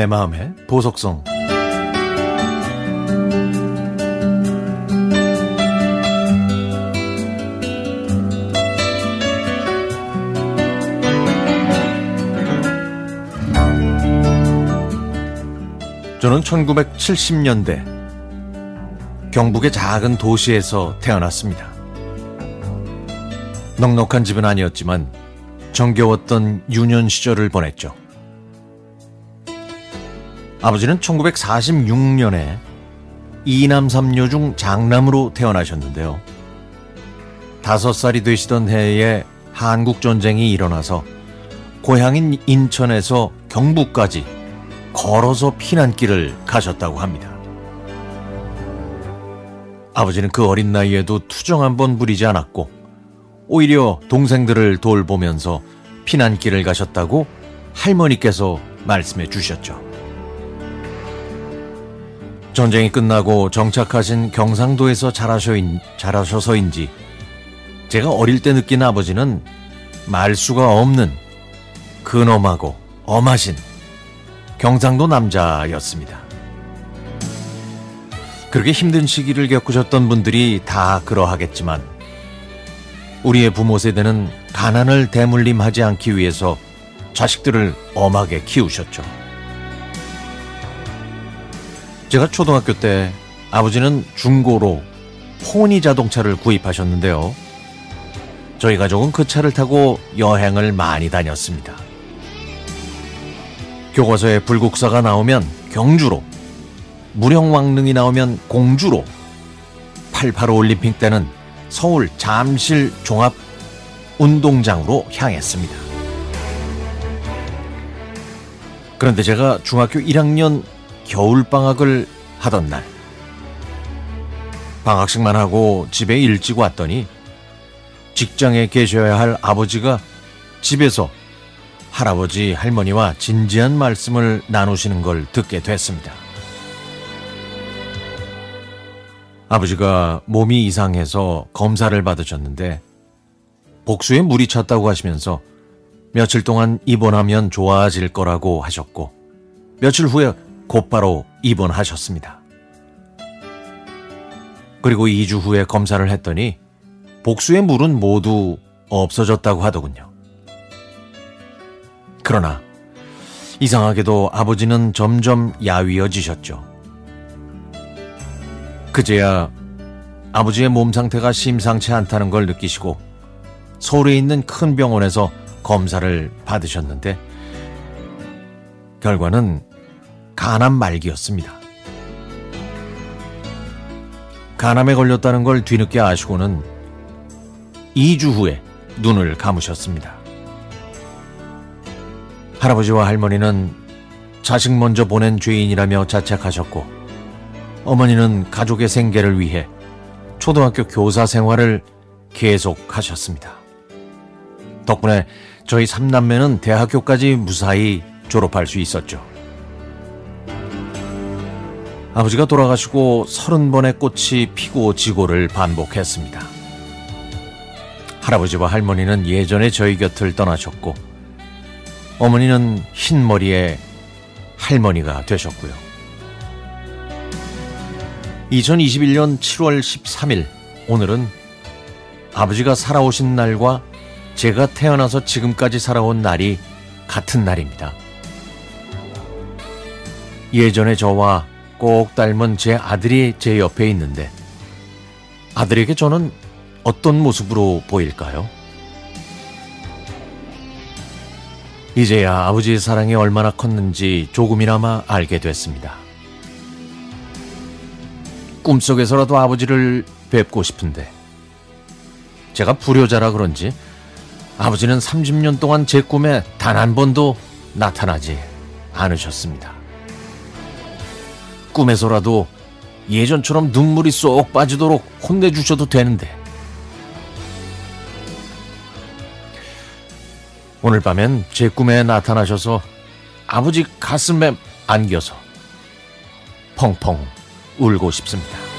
내 마음의 보석성 저는 1970년대 경북의 작은 도시에서 태어났습니다. 넉넉한 집은 아니었지만 정겨웠던 유년 시절을 보냈죠. 아버지는 1946년에 이남 삼녀 중 장남으로 태어나셨는데요. 다섯 살이 되시던 해에 한국 전쟁이 일어나서 고향인 인천에서 경북까지 걸어서 피난길을 가셨다고 합니다. 아버지는 그 어린 나이에도 투정 한번 부리지 않았고 오히려 동생들을 돌보면서 피난길을 가셨다고 할머니께서 말씀해 주셨죠. 전쟁이 끝나고 정착하신 경상도에서 자라셔인, 자라셔서 인지 제가 어릴 때 느낀 아버지는 말수가 없는 근엄하고 엄하신 경상도 남자였습니다. 그렇게 힘든 시기를 겪으셨던 분들이 다 그러하겠지만 우리의 부모 세대는 가난을 대물림하지 않기 위해서 자식들을 엄하게 키우셨죠. 제가 초등학교 때 아버지는 중고로 포니 자동차를 구입하셨는데요. 저희 가족은 그 차를 타고 여행을 많이 다녔습니다. 교과서에 불국사가 나오면 경주로, 무령왕릉이 나오면 공주로, 88 올림픽 때는 서울 잠실 종합 운동장으로 향했습니다. 그런데 제가 중학교 1학년 겨울방학을 하던 날, 방학식만 하고 집에 일찍 왔더니 직장에 계셔야 할 아버지가 집에서 할아버지, 할머니와 진지한 말씀을 나누시는 걸 듣게 됐습니다. 아버지가 몸이 이상해서 검사를 받으셨는데 복수에 물이 찼다고 하시면서 며칠 동안 입원하면 좋아질 거라고 하셨고 며칠 후에 곧바로 입원하셨습니다. 그리고 2주 후에 검사를 했더니 복수의 물은 모두 없어졌다고 하더군요. 그러나 이상하게도 아버지는 점점 야위어지셨죠. 그제야 아버지의 몸 상태가 심상치 않다는 걸 느끼시고 서울에 있는 큰 병원에서 검사를 받으셨는데 결과는 간암 말기였습니다. 간암에 걸렸다는 걸 뒤늦게 아시고는 2주 후에 눈을 감으셨습니다. 할아버지와 할머니는 자식 먼저 보낸 죄인이라며 자책하셨고 어머니는 가족의 생계를 위해 초등학교 교사 생활을 계속하셨습니다. 덕분에 저희 삼남매는 대학교까지 무사히 졸업할 수 있었죠. 아버지가 돌아가시고 서른 번의 꽃이 피고 지고를 반복했습니다. 할아버지와 할머니는 예전에 저희 곁을 떠나셨고, 어머니는 흰 머리의 할머니가 되셨고요. 2021년 7월 13일, 오늘은 아버지가 살아오신 날과 제가 태어나서 지금까지 살아온 날이 같은 날입니다. 예전에 저와 꼭 닮은 제 아들이 제 옆에 있는데 아들에게 저는 어떤 모습으로 보일까요? 이제야 아버지의 사랑이 얼마나 컸는지 조금이나마 알게 됐습니다. 꿈속에서라도 아버지를 뵙고 싶은데 제가 불효자라 그런지 아버지는 30년 동안 제 꿈에 단 한 번도 나타나지 않으셨습니다. 꿈에서라도 예전처럼 눈물이 쏙 빠지도록 혼내주셔도 되는데 오늘 밤엔 제 꿈에 나타나셔서 아버지 가슴에 안겨서 펑펑 울고 싶습니다.